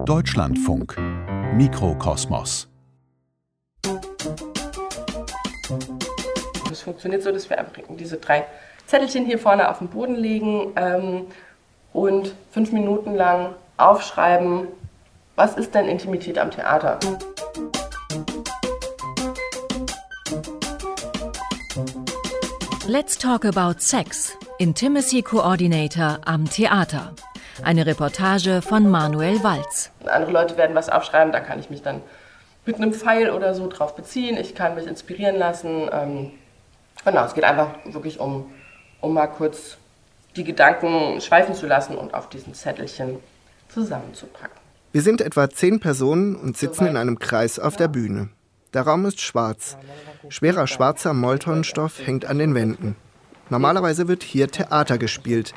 Deutschlandfunk Mikrokosmos Es funktioniert so, dass wir einfach diese drei Zettelchen hier vorne auf den Boden legen ähm, und fünf Minuten lang aufschreiben, was ist denn Intimität am Theater? Let's Talk About Sex, Intimacy Coordinator am Theater. Eine Reportage von Manuel Walz. Andere Leute werden was aufschreiben, da kann ich mich dann mit einem Pfeil oder so drauf beziehen. Ich kann mich inspirieren lassen. Ähm, genau, es geht einfach wirklich um, um mal kurz die Gedanken schweifen zu lassen und auf diesen Zettelchen zusammenzupacken. Wir sind etwa zehn Personen und sitzen in einem Kreis auf der Bühne. Der Raum ist schwarz. Schwerer schwarzer Moltonstoff hängt an den Wänden. Normalerweise wird hier Theater gespielt.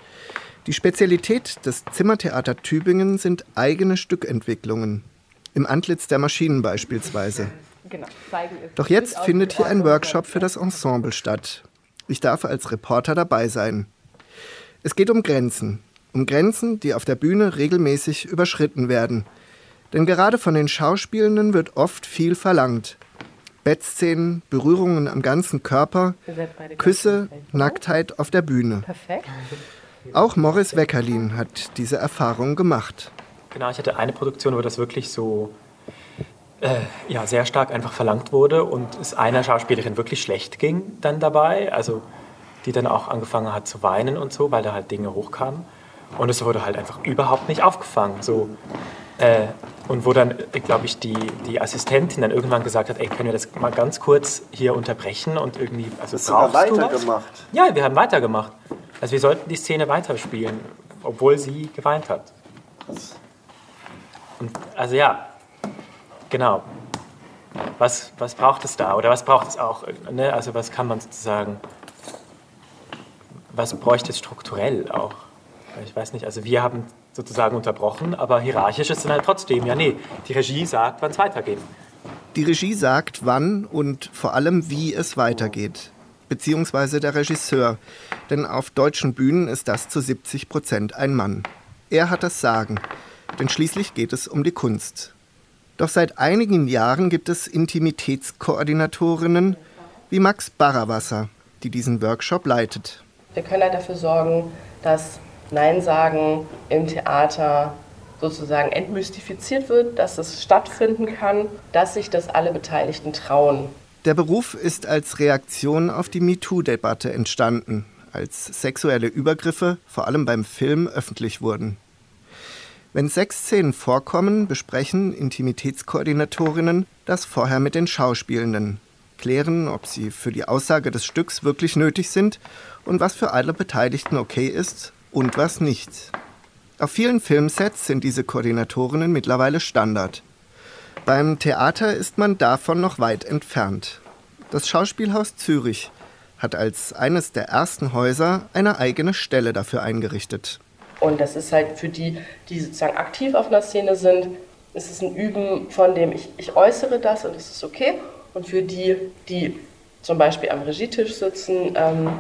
Die Spezialität des Zimmertheater Tübingen sind eigene Stückentwicklungen. Im Antlitz der Maschinen beispielsweise. Doch jetzt findet hier ein Workshop für das Ensemble statt. Ich darf als Reporter dabei sein. Es geht um Grenzen. Um Grenzen, die auf der Bühne regelmäßig überschritten werden. Denn gerade von den Schauspielenden wird oft viel verlangt. Bettszenen, Berührungen am ganzen Körper, Küsse, Nacktheit auf der Bühne. Auch Morris Weckerlin hat diese Erfahrung gemacht. Genau, ich hatte eine Produktion, wo das wirklich so äh, ja, sehr stark einfach verlangt wurde und es einer Schauspielerin wirklich schlecht ging dann dabei, also die dann auch angefangen hat zu weinen und so, weil da halt Dinge hochkamen. Und es wurde halt einfach überhaupt nicht aufgefangen. So, äh, und wo dann, glaube ich, die, die Assistentin dann irgendwann gesagt hat, ey, können wir das mal ganz kurz hier unterbrechen und irgendwie, also Hast brauchst du weitergemacht? Ja, wir haben weitergemacht. Also wir sollten die Szene weiterspielen, obwohl sie geweint hat. Und, also ja, genau. Was, was braucht es da? Oder was braucht es auch? Ne? Also was kann man sozusagen, was bräuchte es strukturell auch? Ich weiß nicht, also wir haben sozusagen unterbrochen, aber hierarchisch ist dann halt trotzdem, ja nee, die Regie sagt, wann es weitergeht. Die Regie sagt, wann und vor allem, wie es weitergeht. Beziehungsweise der Regisseur. Denn auf deutschen Bühnen ist das zu 70 Prozent ein Mann. Er hat das Sagen. Denn schließlich geht es um die Kunst. Doch seit einigen Jahren gibt es Intimitätskoordinatorinnen wie Max Barrawasser, die diesen Workshop leitet. Wir können halt dafür sorgen, dass Nein sagen im Theater sozusagen entmystifiziert wird, dass es stattfinden kann, dass sich das alle Beteiligten trauen. Der Beruf ist als Reaktion auf die MeToo-Debatte entstanden, als sexuelle Übergriffe, vor allem beim Film, öffentlich wurden. Wenn Sexszenen vorkommen, besprechen Intimitätskoordinatorinnen das vorher mit den Schauspielenden, klären, ob sie für die Aussage des Stücks wirklich nötig sind und was für alle Beteiligten okay ist und was nicht. Auf vielen Filmsets sind diese Koordinatorinnen mittlerweile Standard. Beim Theater ist man davon noch weit entfernt. Das Schauspielhaus Zürich hat als eines der ersten Häuser eine eigene Stelle dafür eingerichtet. Und das ist halt für die, die sozusagen aktiv auf einer Szene sind, ist es ein Üben von dem, ich, ich äußere das und es ist okay. Und für die, die zum Beispiel am Regietisch sitzen, ähm,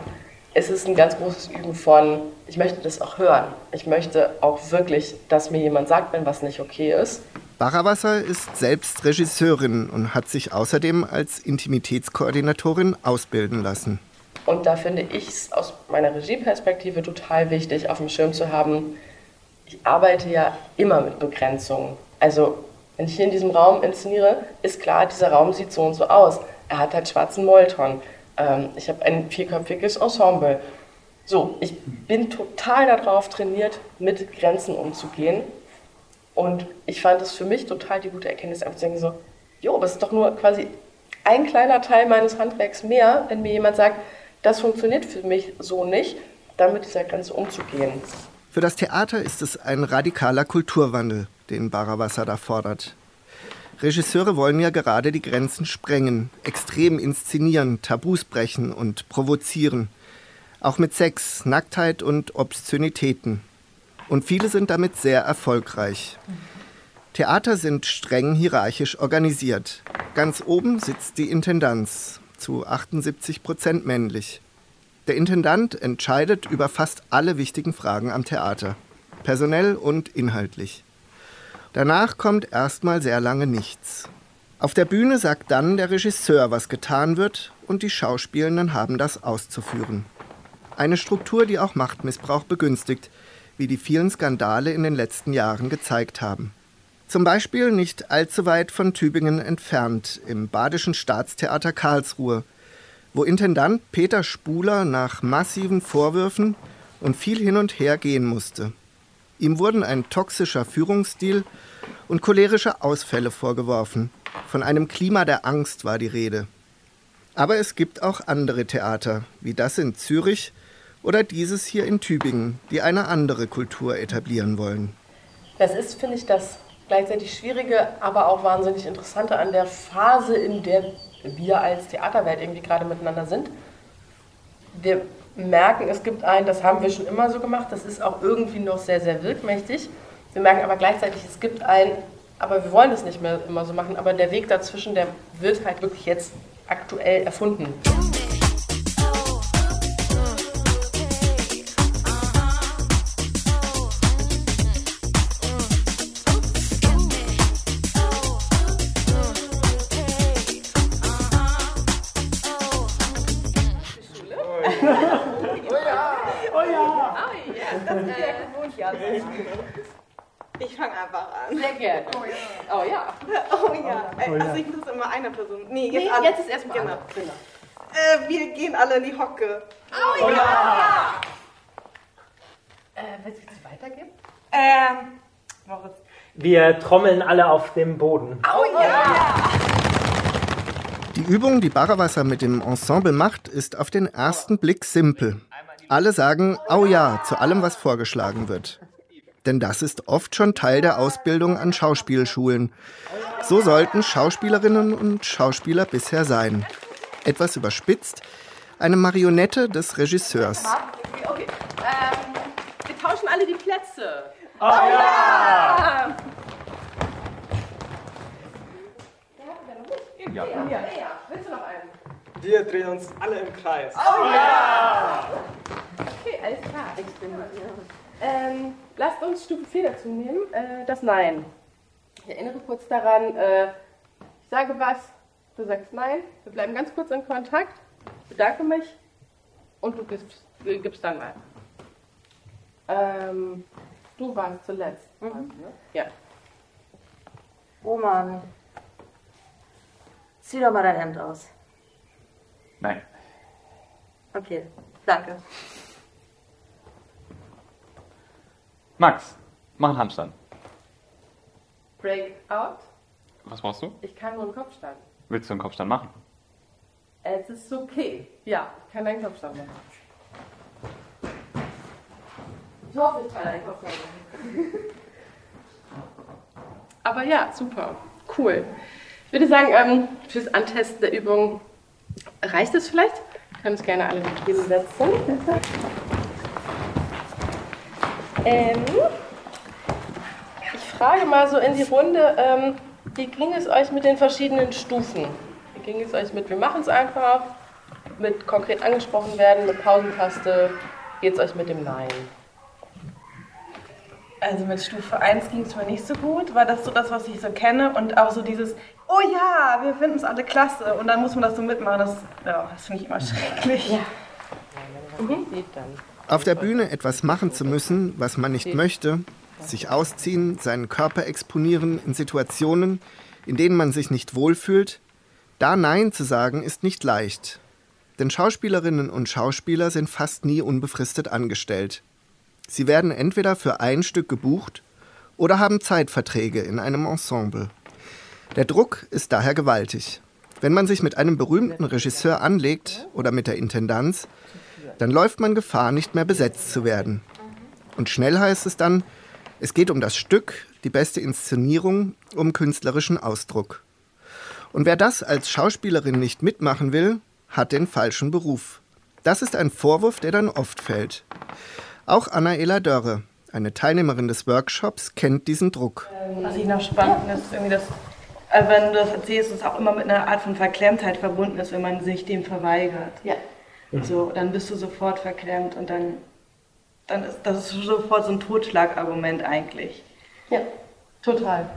es ist ein ganz großes Üben von, ich möchte das auch hören. Ich möchte auch wirklich, dass mir jemand sagt, wenn was nicht okay ist. Barrawasser ist selbst Regisseurin und hat sich außerdem als Intimitätskoordinatorin ausbilden lassen. Und da finde ich es aus meiner Regieperspektive total wichtig, auf dem Schirm zu haben, ich arbeite ja immer mit Begrenzungen. Also, wenn ich hier in diesem Raum inszeniere, ist klar, dieser Raum sieht so und so aus. Er hat halt schwarzen Molton. Ähm, ich habe ein vierköpfiges Ensemble. So, ich bin total darauf trainiert, mit Grenzen umzugehen. Und ich fand es für mich total die gute Erkenntnis, einfach zu denken so, jo, aber es ist doch nur quasi ein kleiner Teil meines Handwerks mehr, wenn mir jemand sagt, das funktioniert für mich so nicht, dann mit dieser Grenze umzugehen. Für das Theater ist es ein radikaler Kulturwandel, den Barrawasser da fordert. Regisseure wollen ja gerade die Grenzen sprengen, extrem inszenieren, Tabus brechen und provozieren. Auch mit Sex, Nacktheit und Obszönitäten. Und viele sind damit sehr erfolgreich. Theater sind streng hierarchisch organisiert. Ganz oben sitzt die Intendanz, zu 78 Prozent männlich. Der Intendant entscheidet über fast alle wichtigen Fragen am Theater, personell und inhaltlich. Danach kommt erstmal sehr lange nichts. Auf der Bühne sagt dann der Regisseur, was getan wird, und die Schauspielenden haben das auszuführen. Eine Struktur, die auch Machtmissbrauch begünstigt, wie die vielen Skandale in den letzten Jahren gezeigt haben. Zum Beispiel nicht allzu weit von Tübingen entfernt, im Badischen Staatstheater Karlsruhe, wo Intendant Peter Spuler nach massiven Vorwürfen und viel hin und her gehen musste. Ihm wurden ein toxischer Führungsstil und cholerische Ausfälle vorgeworfen. Von einem Klima der Angst war die Rede. Aber es gibt auch andere Theater, wie das in Zürich oder dieses hier in Tübingen, die eine andere Kultur etablieren wollen. Das ist, finde ich, das gleichzeitig Schwierige, aber auch wahnsinnig Interessante an der Phase, in der wir als Theaterwelt irgendwie gerade miteinander sind. Wir merken, es gibt ein, das haben wir schon immer so gemacht, das ist auch irgendwie noch sehr, sehr wirkmächtig. Wir merken aber gleichzeitig, es gibt ein, aber wir wollen es nicht mehr immer so machen, aber der Weg dazwischen, der wird halt wirklich jetzt aktuell erfunden. Ich fange einfach an. Sehr gerne. Oh ja. Oh ja. Oh ja. Äh, Also ich muss immer einer Person. Nee, jetzt, Nee, alle. jetzt ist erstmal genau. Genau. Äh, wir gehen alle in die Hocke. Äh, willst du das weitergeben? Ähm, Moritz. Wir trommeln alle auf dem Boden. Die Übung, die Barrawasser mit dem Ensemble macht, ist auf den ersten Blick simpel. Alle sagen Au ja zu allem, was vorgeschlagen wird. Denn das ist oft schon Teil der Ausbildung an Schauspielschulen. So sollten Schauspielerinnen und Schauspieler bisher sein. Etwas überspitzt, eine Marionette des Regisseurs. Okay. Ähm, wir tauschen alle die Plätze. Oh ja! Ja. ja. Willst du noch einen? Wir drehen uns alle im Kreis. Okay, alles klar. Ich bin ähm, Lasst uns Stufe 4 dazu nehmen, äh, das Nein. Ich erinnere kurz daran, äh, ich sage was, du sagst Nein, wir bleiben ganz kurz in Kontakt, bedanke mich und du gibst, äh, gibst dann weiter. Ähm, du warst zuletzt. Mhm. Ja. Roman, zieh doch mal dein Hemd aus. Nein. Okay, danke. Max, mach einen Handstand. Break out. Was brauchst du? Ich kann nur einen Kopfstand. Willst du einen Kopfstand machen? Es ist okay. Ja, ich kann einen Kopfstand machen. Ich hoffe, ich kann einen Kopfstand machen. Aber ja, super. Cool. Ich würde sagen, ähm, fürs Antesten der Übung reicht es vielleicht. Können uns gerne alle hinsetzen. Ähm, ich frage mal so in die Runde, ähm, wie ging es euch mit den verschiedenen Stufen? Wie ging es euch mit, wir machen es einfach, mit konkret angesprochen werden, mit Pausentaste, geht es euch mit dem Nein? Also mit Stufe 1 ging es mir nicht so gut, weil das so das, was ich so kenne und auch so dieses, oh ja, wir finden es alle klasse und dann muss man das so mitmachen, das, ja, das finde ich immer schrecklich. Geht dann. Auf der Bühne etwas machen zu müssen, was man nicht möchte, sich ausziehen, seinen Körper exponieren in Situationen, in denen man sich nicht wohlfühlt, da Nein zu sagen, ist nicht leicht. Denn Schauspielerinnen und Schauspieler sind fast nie unbefristet angestellt. Sie werden entweder für ein Stück gebucht oder haben Zeitverträge in einem Ensemble. Der Druck ist daher gewaltig. Wenn man sich mit einem berühmten Regisseur anlegt oder mit der Intendanz, dann läuft man Gefahr, nicht mehr besetzt zu werden. Und schnell heißt es dann, es geht um das Stück, die beste Inszenierung, um künstlerischen Ausdruck. Und wer das als Schauspielerin nicht mitmachen will, hat den falschen Beruf. Das ist ein Vorwurf, der dann oft fällt. Auch Annaela Dörre, eine Teilnehmerin des Workshops, kennt diesen Druck. Was ich noch spannend finde, ist irgendwie das, also wenn du das erzählst, dass es auch immer mit einer Art von Verklemmtheit verbunden ist, wenn man sich dem verweigert. Ja. So, dann bist du sofort verklemmt und dann, dann ist das ist sofort so ein Totschlagargument eigentlich. Ja. Total.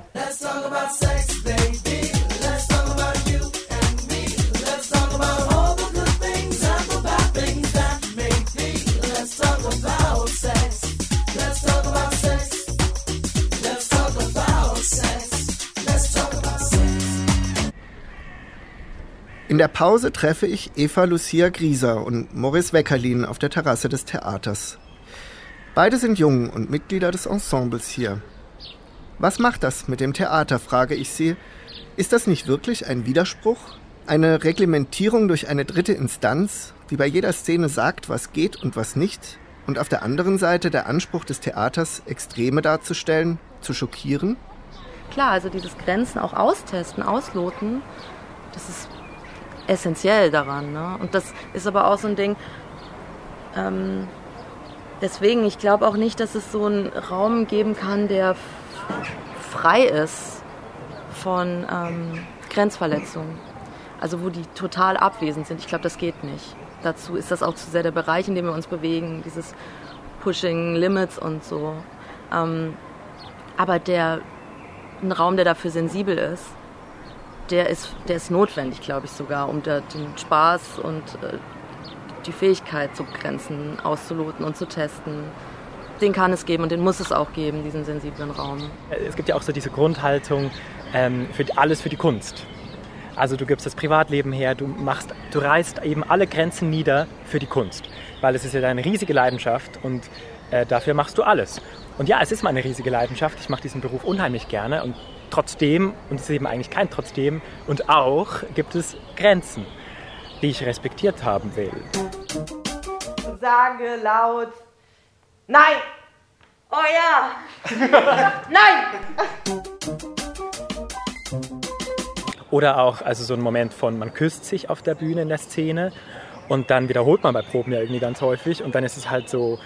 In der Pause treffe ich Eva Lucia Grieser und Morris Weckerlin auf der Terrasse des Theaters. Beide sind jung und Mitglieder des Ensembles hier. Was macht das mit dem Theater, frage ich sie. Ist das nicht wirklich ein Widerspruch? Eine Reglementierung durch eine dritte Instanz, die bei jeder Szene sagt, was geht und was nicht? Und auf der anderen Seite der Anspruch des Theaters, Extreme darzustellen, zu schockieren? Klar, also dieses Grenzen auch austesten, ausloten, das ist essentiell daran. Ne? Und das ist aber auch so ein Ding, ähm, deswegen, ich glaube auch nicht, dass es so einen Raum geben kann, der frei ist von ähm, Grenzverletzungen. Also wo die total abwesend sind. Ich glaube, das geht nicht. Dazu ist das auch zu sehr der Bereich, in dem wir uns bewegen, dieses Pushing Limits und so. Ähm, aber der, ein Raum, der dafür sensibel ist, der ist, der ist notwendig, glaube ich sogar, um da, den Spaß und äh, die Fähigkeit zu Grenzen auszuloten und zu testen. Den kann es geben und den muss es auch geben, diesen sensiblen Raum. Es gibt ja auch so diese Grundhaltung, ähm, für alles für die Kunst. Also du gibst das Privatleben her, du machst, du reißt eben alle Grenzen nieder für die Kunst, weil es ist ja deine riesige Leidenschaft und äh, dafür machst du alles. Und ja, es ist meine riesige Leidenschaft. Ich mache diesen Beruf unheimlich gerne und trotzdem, und es ist eben eigentlich kein trotzdem, und auch gibt es Grenzen, die ich respektiert haben will. Sage laut Nein! Oh ja! Nein! Oder auch also so ein Moment von, man küsst sich auf der Bühne in der Szene und dann wiederholt man bei Proben ja irgendwie ganz häufig und dann ist es halt so,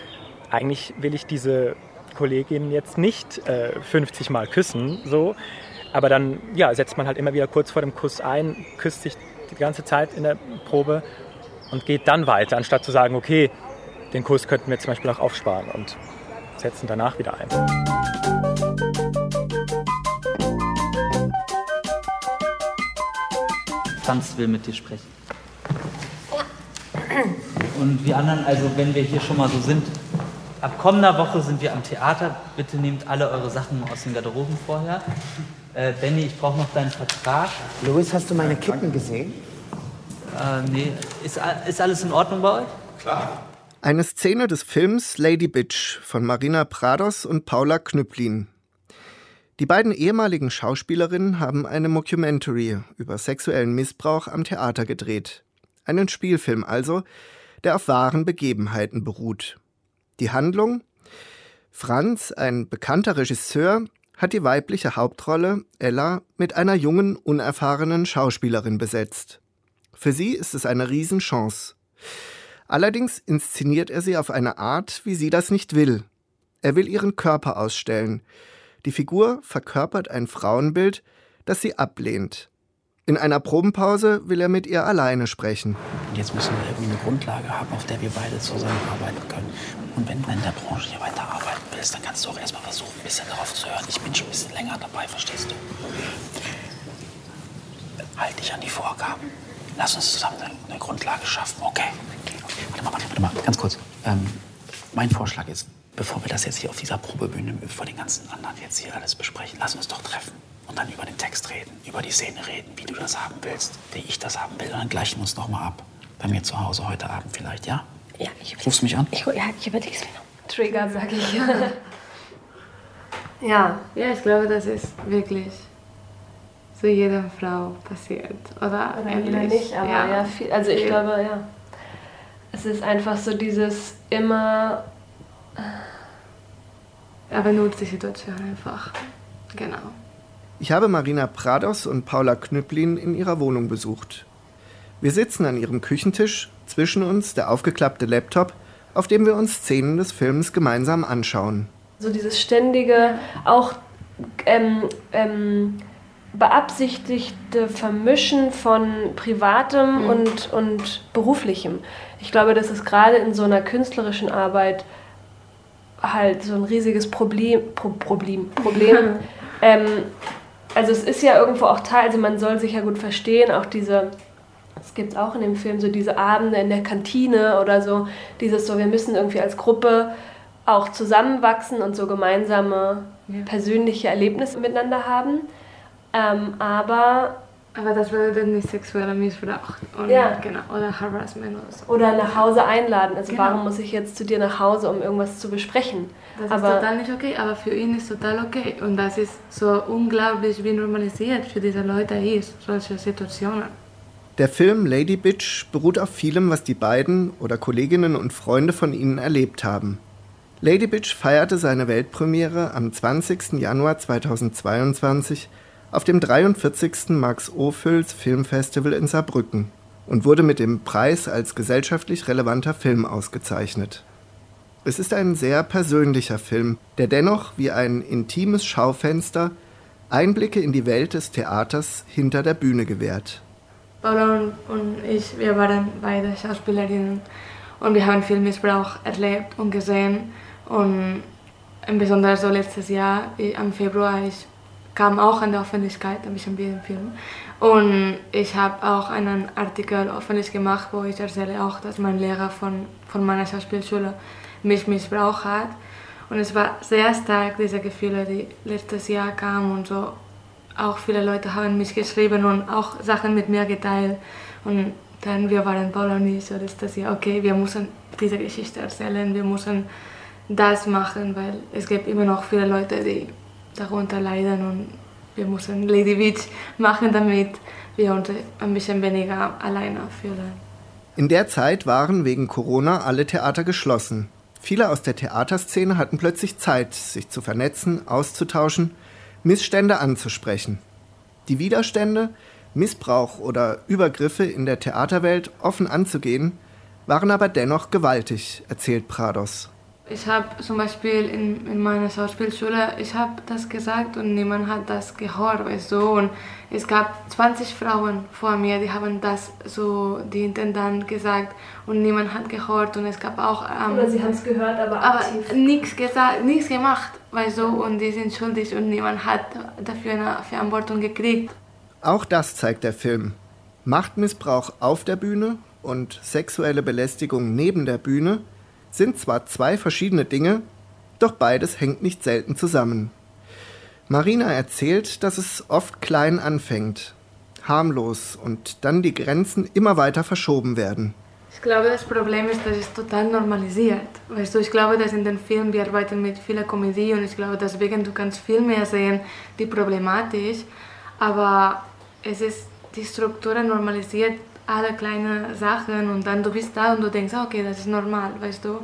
eigentlich will ich diese Kollegin jetzt nicht äh, 50 Mal küssen, so, aber dann ja, setzt man halt immer wieder kurz vor dem Kuss ein, küsst sich die ganze Zeit in der Probe und geht dann weiter, anstatt zu sagen, okay, den Kuss könnten wir zum Beispiel auch aufsparen und setzen danach wieder ein. Franz will mit dir sprechen. Und wir anderen, also wenn wir hier schon mal so sind, ab kommender Woche sind wir am Theater. Bitte nehmt alle eure Sachen aus den Garderoben vorher. Äh, Benny, ich brauche noch deinen Vertrag. Louis, hast du meine Kippen gesehen? Äh, nee, ist, ist alles in Ordnung bei euch? Eine Szene des Films Lady Bitch von Marina Prados und Paula Knüpplin. Die beiden ehemaligen Schauspielerinnen haben eine Mockumentary über sexuellen Missbrauch am Theater gedreht. Einen Spielfilm also, der auf wahren Begebenheiten beruht. Die Handlung? Franz, ein bekannter Regisseur, hat die weibliche Hauptrolle, Ella, mit einer jungen, unerfahrenen Schauspielerin besetzt. Für sie ist es eine Riesenchance. Allerdings inszeniert er sie auf eine Art, wie sie das nicht will. Er will ihren Körper ausstellen. Die Figur verkörpert ein Frauenbild, das sie ablehnt. In einer Probenpause will er mit ihr alleine sprechen. Und jetzt müssen wir irgendwie eine Grundlage haben, auf der wir beide zusammenarbeiten können. Und wenn du in der Branche hier weiterarbeiten willst, dann kannst du auch erstmal versuchen, ein bisschen darauf zu hören. Ich bin schon ein bisschen länger dabei, verstehst du? Halt dich an die Vorgaben. Lass uns zusammen eine, Grundlage schaffen, okay? Warte mal, warte, warte mal, ganz kurz. Ähm, mein Vorschlag ist, bevor wir das jetzt hier auf dieser Probebühne vor den ganzen anderen jetzt hier alles besprechen, lass uns doch treffen und dann über den Text reden, über die Szene reden, wie du das haben willst, wie ich das haben will. Und dann gleichen wir uns noch mal ab. Bei mir zu Hause heute Abend vielleicht, ja? Ja, ich, Rufst du mich an? ich, ja, ich überleg's mir noch. Trigger, sag ich. ja, ja, ich glaube, das ist wirklich so jeder Frau passiert. Oder, Oder ähnlich. nicht, aber ja, viel, also ich viel. glaube, ja. Es ist einfach so dieses immer. Er benutzt die Situation einfach. Genau. Ich habe Marina Prados und Paula Knüpplin in ihrer Wohnung besucht. Wir sitzen an ihrem Küchentisch, zwischen uns der aufgeklappte Laptop, auf dem wir uns Szenen des Films gemeinsam anschauen. So dieses ständige, auch ähm, ähm, beabsichtigte Vermischen von Privatem Mhm. und, und Beruflichem. Ich glaube, das ist gerade in so einer künstlerischen Arbeit halt so ein riesiges Problem, Pro Problem, Problem Ähm, also es ist ja irgendwo auch Teil, also man soll sich ja gut verstehen, auch diese, es gibt auch in dem Film so diese Abende in der Kantine oder so, dieses so, wir müssen irgendwie als Gruppe auch zusammenwachsen und so gemeinsame persönliche Erlebnisse miteinander haben. Ähm, aber aber das bedeutet nicht sexueller Missbrauch und, Ja. genau, oder Harassment oder so. oder nach Hause einladen. Also Genau. warum muss ich jetzt zu dir nach Hause, um irgendwas zu besprechen? Das ist aber total nicht okay, aber für ihn ist total okay. Und das ist so unglaublich, wie normalisiert für diese Leute ist, solche Situationen. Der Film Lady Bitch beruht auf vielem, was die beiden oder Kolleginnen und Freunde von ihnen erlebt haben. Lady Bitch feierte seine Weltpremiere am 20. Januar 2022 auf dem 43. Max Ophüls Filmfestival in Saarbrücken und wurde mit dem Preis als gesellschaftlich relevanter Film ausgezeichnet. Es ist ein sehr persönlicher Film, der dennoch wie ein intimes Schaufenster Einblicke in die Welt des Theaters hinter der Bühne gewährt. Paula und, ich, wir waren beide Schauspielerinnen und wir haben viel Missbrauch erlebt und gesehen. Und besonders so letztes Jahr, i- am Februar, ich kam auch an die Öffentlichkeit, bisschen wie im Film. Und ich habe auch einen Artikel öffentlich gemacht, wo ich erzähle auch, dass mein Lehrer von, von meiner Schauspielschule mich missbraucht hat. Und es war sehr stark, diese Gefühle, die letztes Jahr kamen und so. Auch viele Leute haben mich geschrieben und auch Sachen mit mir geteilt. Und dann wir waren ich so letztes Jahr, okay, wir müssen diese Geschichte erzählen, wir müssen das machen, weil es gibt immer noch viele Leute, die darunter leiden und wir müssen Lady Beach machen, damit wir uns ein bisschen weniger alleine fühlen. In der Zeit waren wegen Corona alle Theater geschlossen. Viele aus der Theaterszene hatten plötzlich Zeit, sich zu vernetzen, auszutauschen, Missstände anzusprechen. Die Widerstände, Missbrauch oder Übergriffe in der Theaterwelt offen anzugehen, waren aber dennoch gewaltig, erzählt Prados. Ich habe zum Beispiel in, in meiner Schauspielschule, ich habe das gesagt und niemand hat das gehört, weißt du. Und es gab 20 Frauen vor mir, die haben das so, die Intendant gesagt und niemand hat gehört und es gab auch... ähm, Oder sie haben es gehört, aber aber nichts gesagt, nichts gemacht, weißt du. Und die sind schuldig und niemand hat dafür eine Verantwortung gekriegt. Auch das zeigt der Film. Machtmissbrauch auf der Bühne und sexuelle Belästigung neben der Bühne sind zwar zwei verschiedene Dinge, doch beides hängt nicht selten zusammen. Marina erzählt, dass es oft klein anfängt, harmlos und dann die Grenzen immer weiter verschoben werden. Ich glaube, das Problem ist, dass es total normalisiert. Weißt du, ich glaube, dass in den Filmen wir arbeiten mit vieler Komödie und ich glaube, deswegen du kannst viel mehr sehen, wie problematisch. Aber es ist die Struktur normalisiert alle kleine Sachen und dann du bist da und du denkst, ah, okay, das ist normal, weißt du.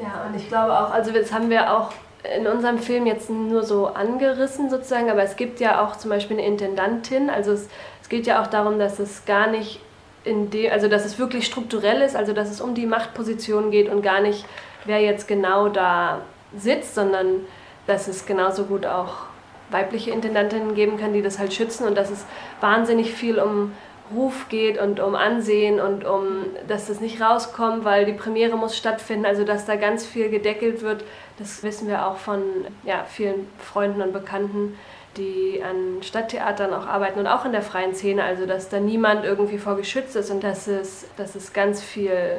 Ja, und ich glaube auch, also das haben wir auch in unserem Film jetzt nur so angerissen sozusagen, aber es gibt ja auch zum Beispiel eine Intendantin, also es, es geht ja auch darum, dass es gar nicht in dem, also dass es wirklich strukturell ist, also dass es um die Machtposition geht und gar nicht, wer jetzt genau da sitzt, sondern dass es genauso gut auch weibliche Intendantinnen geben kann, die das halt schützen und dass es wahnsinnig viel um Ruf geht und um Ansehen und um, dass das nicht rauskommt, weil die Premiere muss stattfinden, also dass da ganz viel gedeckelt wird. Das wissen wir auch von ja, vielen Freunden und Bekannten, die an Stadttheatern auch arbeiten und auch in der freien Szene, also dass da niemand irgendwie vor geschützt ist und dass es, dass es ganz viel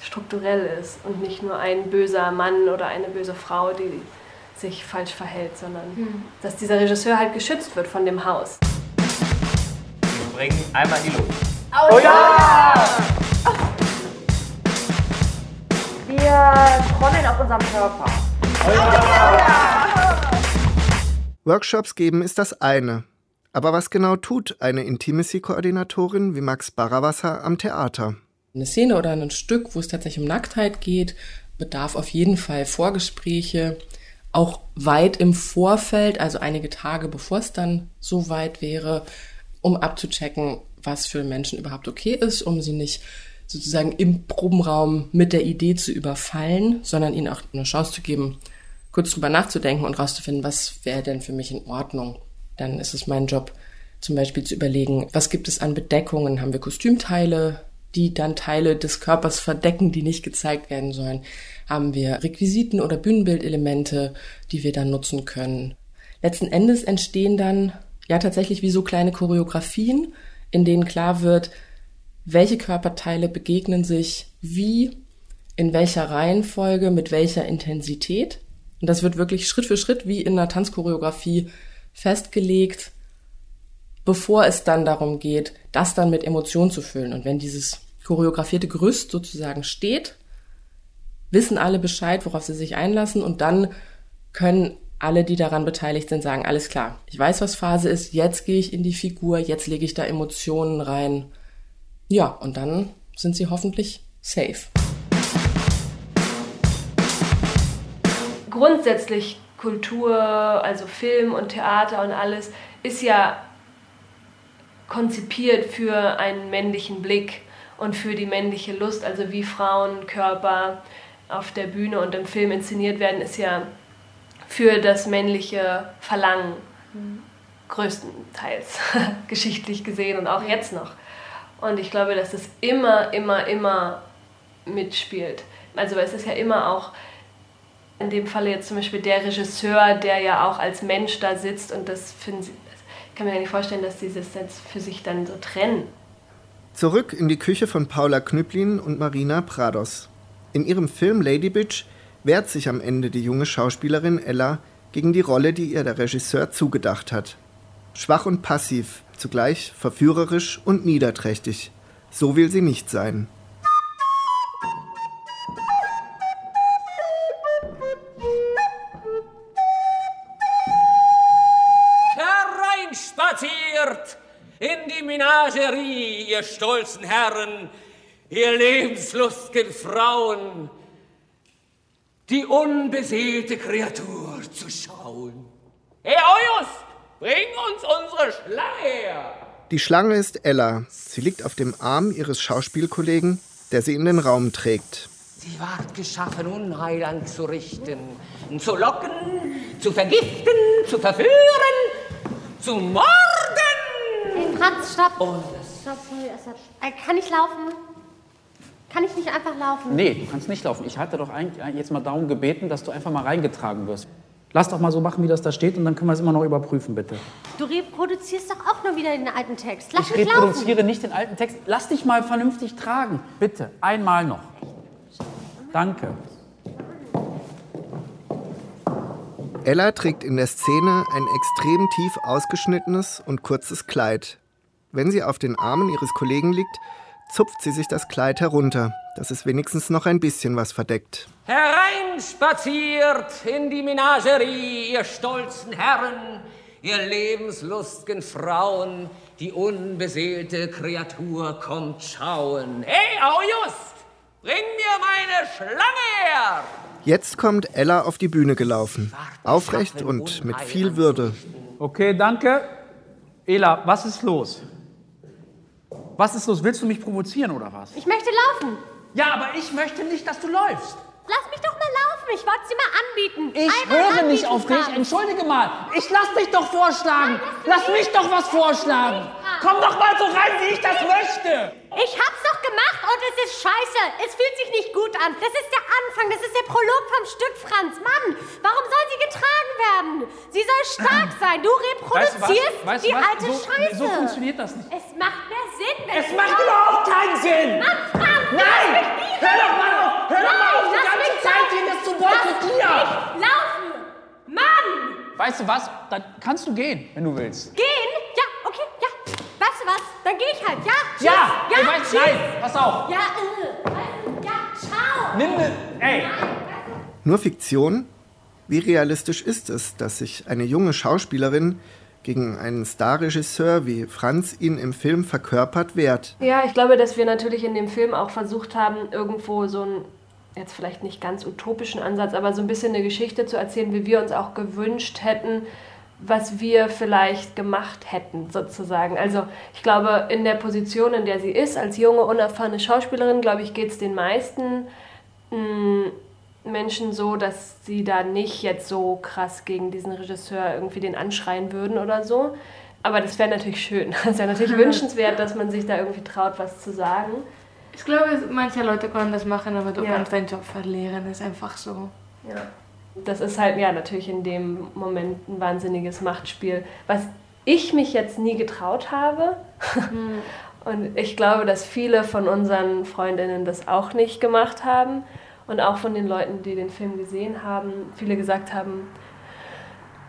strukturell ist und nicht nur ein böser Mann oder eine böse Frau, die sich falsch verhält, sondern Mhm. dass dieser Regisseur halt geschützt wird von dem Haus. Wir bringen einmal in die Luft. Oh ja! Wir trommeln auf unserem Körper. Workshops geben ist das eine. Aber was genau tut eine Intimacy-Koordinatorin wie Max Barrawasser am Theater? Eine Szene oder ein Stück, wo es tatsächlich um Nacktheit geht, bedarf auf jeden Fall Vorgespräche, auch weit im Vorfeld, also einige Tage bevor es dann so weit wäre, um abzuchecken, was für Menschen überhaupt okay ist, um sie nicht sozusagen im Probenraum mit der Idee zu überfallen, sondern ihnen auch eine Chance zu geben, kurz drüber nachzudenken und rauszufinden, was wäre denn für mich in Ordnung. Dann ist es mein Job, zum Beispiel zu überlegen, was gibt es an Bedeckungen? Haben wir Kostümteile, die dann Teile des Körpers verdecken, die nicht gezeigt werden sollen? Haben wir Requisiten oder Bühnenbildelemente, die wir dann nutzen können? letzten Endes entstehen dann ja tatsächlich wie so kleine Choreografien, in denen klar wird, welche Körperteile begegnen sich wie, in welcher Reihenfolge, mit welcher Intensität. Und das wird wirklich Schritt für Schritt wie in einer Tanzchoreografie festgelegt, bevor es dann darum geht, das dann mit Emotionen zu füllen. Und wenn dieses choreografierte Gerüst sozusagen steht, wissen alle Bescheid, worauf sie sich einlassen und dann können alle, die daran beteiligt sind, sagen, alles klar, ich weiß, was Phase ist, jetzt gehe ich in die Figur, jetzt lege ich da Emotionen rein. Ja, und dann sind sie hoffentlich safe. Grundsätzlich Kultur, also Film und Theater und alles, ist ja konzipiert für einen männlichen Blick und für die männliche Lust, also wie Frauenkörper auf der Bühne und im Film inszeniert werden, ist ja für das männliche Verlangen größtenteils geschichtlich gesehen und auch jetzt noch. Und ich glaube, dass es immer, immer, immer mitspielt. Also es ist ja immer auch in dem Falle jetzt zum Beispiel der Regisseur, der ja auch als Mensch da sitzt und das finden sie, ich kann mir ja nicht vorstellen, dass sie das jetzt für sich dann so trennen. Zurück in die Küche von Paula Knüpplin und Marina Prados. In ihrem Film Lady Bitch wehrt sich am Ende die junge Schauspielerin Ella gegen die Rolle, die ihr der Regisseur zugedacht hat. Schwach und passiv, zugleich verführerisch und niederträchtig. So will sie nicht sein. Hereinspaziert in die Menagerie, ihr stolzen Herren, ihr lebenslustgen Frauen, die unbeseelte Kreatur zu schauen. Hey, Eujus, bring uns unsere Schlange her! Die Schlange ist Ella. Sie liegt auf dem Arm ihres Schauspielkollegen, der sie in den Raum trägt. Sie ward geschaffen, Unheil anzurichten, zu locken, zu vergiften, zu verführen, zu morden! Hey, Franz, stopp! Stopp, sorry, hat- Äh, Kann ich laufen? Kann ich nicht einfach laufen? Nee, du kannst nicht laufen. Ich hatte doch eigentlich jetzt mal darum gebeten, dass du einfach mal reingetragen wirst. Lass doch mal so machen, wie das da steht, und dann können wir es immer noch überprüfen, bitte. Du reproduzierst doch auch nur wieder den alten Text. Lass ich mich reproduziere laufen. nicht den alten Text. Lass dich mal vernünftig tragen. Bitte, einmal noch. Danke. Ella trägt in der Szene ein extrem tief ausgeschnittenes und kurzes Kleid. Wenn sie auf den Armen ihres Kollegen liegt, zupft sie sich das Kleid herunter, dass es wenigstens noch ein bisschen was verdeckt. Hereinspaziert in die Menagerie, ihr stolzen Herren, ihr lebenslustgen Frauen, die unbeseelte Kreatur kommt schauen. Hey, Aujust, bring mir meine Schlange her! Jetzt kommt Ella auf die Bühne gelaufen, aufrecht und mit viel Würde. Okay, danke. Ela, was ist los? Was ist los? Willst du mich provozieren oder was? Ich möchte laufen. Ja, aber ich möchte nicht, dass du läufst. Lass mich doch mal laufen. Ich wollte dir mal anbieten. Ich Einmal höre anbieten, nicht auf dich. Entschuldige mal. Ich lass dich doch vorschlagen. Lass mich doch was vorschlagen. Komm doch mal so rein, wie ich das möchte. Ich hab's doch gemacht und es ist scheiße. Es fühlt sich nicht gut an. Das ist der Anfang, das ist der Prolog vom Stück, Franz. Mann, warum soll sie getragen werden? Sie soll stark sein. Du Weißt du reproduzierst Weißt du die was? alte So- Scheiße. so funktioniert das nicht. Es macht mehr Sinn, wenn Es macht überhaupt keinen Sinn. Mann, Franz, Nein! Hör doch mal auf! Hör doch mal auf, die ganze Zeit hier das zu boykottieren. laufen. Mann! Weißt du was? Dann kannst du gehen, wenn du willst. Gehen? Dann geh ich halt, ja? Tschüss. Ja, ja weißt- tschüss. nein, pass auf. Ja, äh, ja, ciao. Nimm ne, ey. Nur Fiktion? Wie realistisch ist es, dass sich eine junge Schauspielerin gegen einen Starregisseur wie Franz ihn im Film verkörpert wehrt? Ja, ich glaube, dass wir natürlich in dem Film auch versucht haben, irgendwo so einen, jetzt vielleicht nicht ganz utopischen Ansatz, aber so ein bisschen eine Geschichte zu erzählen, wie wir uns auch gewünscht hätten, was wir vielleicht gemacht hätten, sozusagen. Also ich glaube, in der Position, in der sie ist, als junge, unerfahrene Schauspielerin, glaube ich, geht es den meisten mh, Menschen so, dass sie da nicht jetzt so krass gegen diesen Regisseur irgendwie den anschreien würden oder so. Aber das wäre natürlich schön. Es wäre natürlich wünschenswert, dass man sich da irgendwie traut, was zu sagen. Ich glaube, manche Leute können das machen, aber du Ja. kannst deinen Job verlieren. Das ist einfach so. Ja. Das ist halt ja natürlich in dem Moment ein wahnsinniges Machtspiel, was ich mich jetzt nie getraut habe. Und ich glaube, dass viele von unseren Freundinnen das auch nicht gemacht haben. Und auch von den Leuten, die den Film gesehen haben, viele gesagt haben,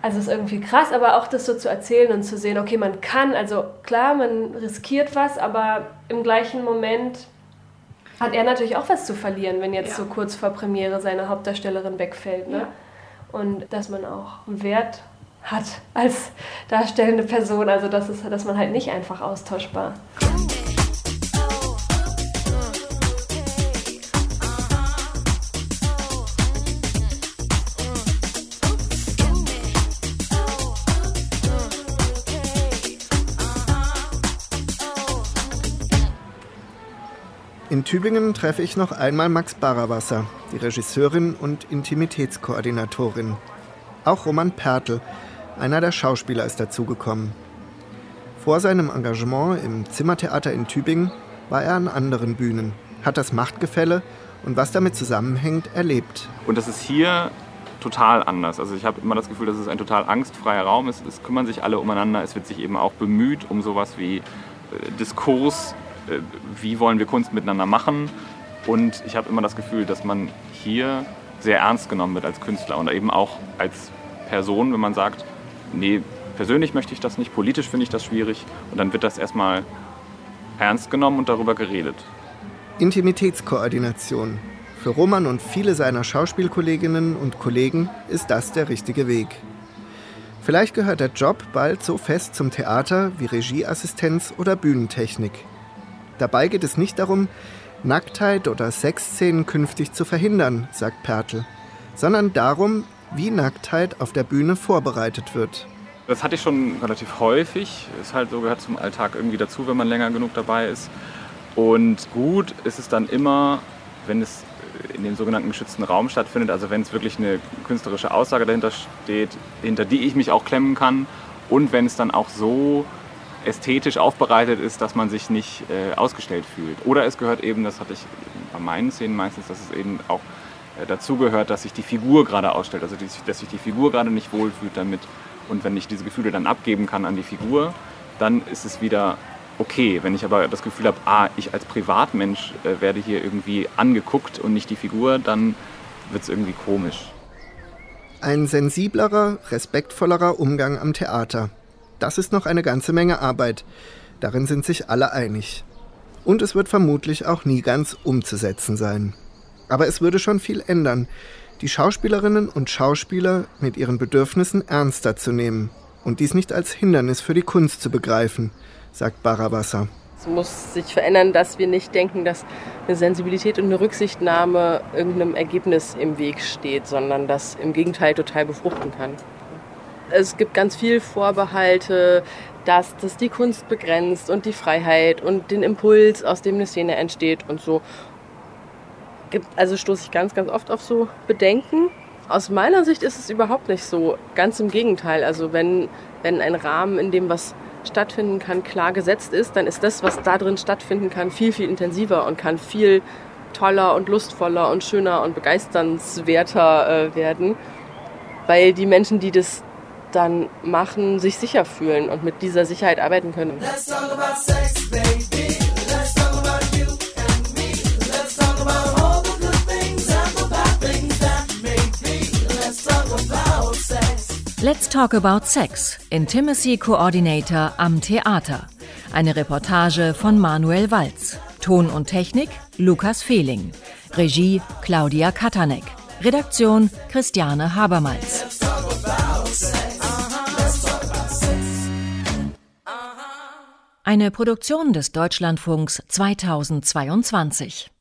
also es ist irgendwie krass, aber auch das so zu erzählen und zu sehen, okay, man kann, also klar, man riskiert was, aber im gleichen Moment hat er natürlich auch was zu verlieren, wenn jetzt ja. so kurz vor Premiere seine Hauptdarstellerin wegfällt. Ne? Ja. Und dass man auch Wert hat als darstellende Person, also das ist, dass man halt nicht einfach austauschbar. In Tübingen treffe ich noch einmal Max Barrawasser, die Regisseurin und Intimitätskoordinatorin. Auch Roman Pertl, einer der Schauspieler, ist dazugekommen. Vor seinem Engagement im Zimmertheater in Tübingen war er an anderen Bühnen, hat das Machtgefälle und was damit zusammenhängt, erlebt. Und das ist hier total anders. Also ich habe immer das Gefühl, dass es ein total angstfreier Raum ist. Es kümmern sich alle umeinander. Es wird sich eben auch bemüht um sowas wie äh, Diskurs wie wollen wir Kunst miteinander machen. Und ich habe immer das Gefühl, dass man hier sehr ernst genommen wird als Künstler und eben auch als Person, wenn man sagt, nee, persönlich möchte ich das nicht, politisch finde ich das schwierig. Und dann wird das erstmal ernst genommen und darüber geredet. Intimitätskoordination. Für Roman und viele seiner Schauspielkolleginnen und Kollegen ist das der richtige Weg. Vielleicht gehört der Job bald so fest zum Theater wie Regieassistenz oder Bühnentechnik. Dabei geht es nicht darum, Nacktheit oder Sexszenen künftig zu verhindern, sagt Pertl, sondern darum, wie Nacktheit auf der Bühne vorbereitet wird. Das hatte ich schon relativ häufig. Ist halt so, gehört zum Alltag irgendwie dazu, wenn man länger genug dabei ist. Und gut ist es dann immer, wenn es in dem sogenannten geschützten Raum stattfindet, also wenn es wirklich eine künstlerische Aussage dahinter steht, hinter die ich mich auch klemmen kann und wenn es dann auch so ästhetisch aufbereitet ist, dass man sich nicht äh, ausgestellt fühlt. Oder es gehört eben, das hatte ich bei meinen Szenen meistens, dass es eben auch äh, dazu gehört, dass sich die Figur gerade ausstellt, also die, dass sich die Figur gerade nicht wohlfühlt damit. Und wenn ich diese Gefühle dann abgeben kann an die Figur, dann ist es wieder okay. Wenn ich aber das Gefühl habe, ah, ich als Privatmensch äh, werde hier irgendwie angeguckt und nicht die Figur, dann wird es irgendwie komisch. Ein sensiblerer, respektvollerer Umgang am Theater. Das ist noch eine ganze Menge Arbeit. Darin sind sich alle einig. Und es wird vermutlich auch nie ganz umzusetzen sein. Aber es würde schon viel ändern, die Schauspielerinnen und Schauspieler mit ihren Bedürfnissen ernster zu nehmen und dies nicht als Hindernis für die Kunst zu begreifen, sagt Barabassa. Es muss sich verändern, dass wir nicht denken, dass eine Sensibilität und eine Rücksichtnahme irgendeinem Ergebnis im Weg steht, sondern das im Gegenteil total befruchten kann. Es gibt ganz viel Vorbehalte, dass das die Kunst begrenzt und die Freiheit und den Impuls, aus dem eine Szene entsteht und so. Also stoße ich ganz, ganz oft auf so Bedenken. Aus meiner Sicht ist es überhaupt nicht so. Ganz im Gegenteil. Also wenn, wenn ein Rahmen, in dem was stattfinden kann, klar gesetzt ist, dann ist das, was da drin stattfinden kann, viel, viel intensiver und kann viel toller und lustvoller und schöner und begeisternswerter äh, werden. Weil die Menschen, die das dann machen, sich sicher fühlen und mit dieser Sicherheit arbeiten können. Let's Talk About Sex, Intimacy Coordinator am Theater. Eine Reportage von Manuel Walz. Ton und Technik Lukas Fehling. Regie Claudia Katanek. Redaktion Christiane Habermals. Eine Produktion des Deutschlandfunks 2022.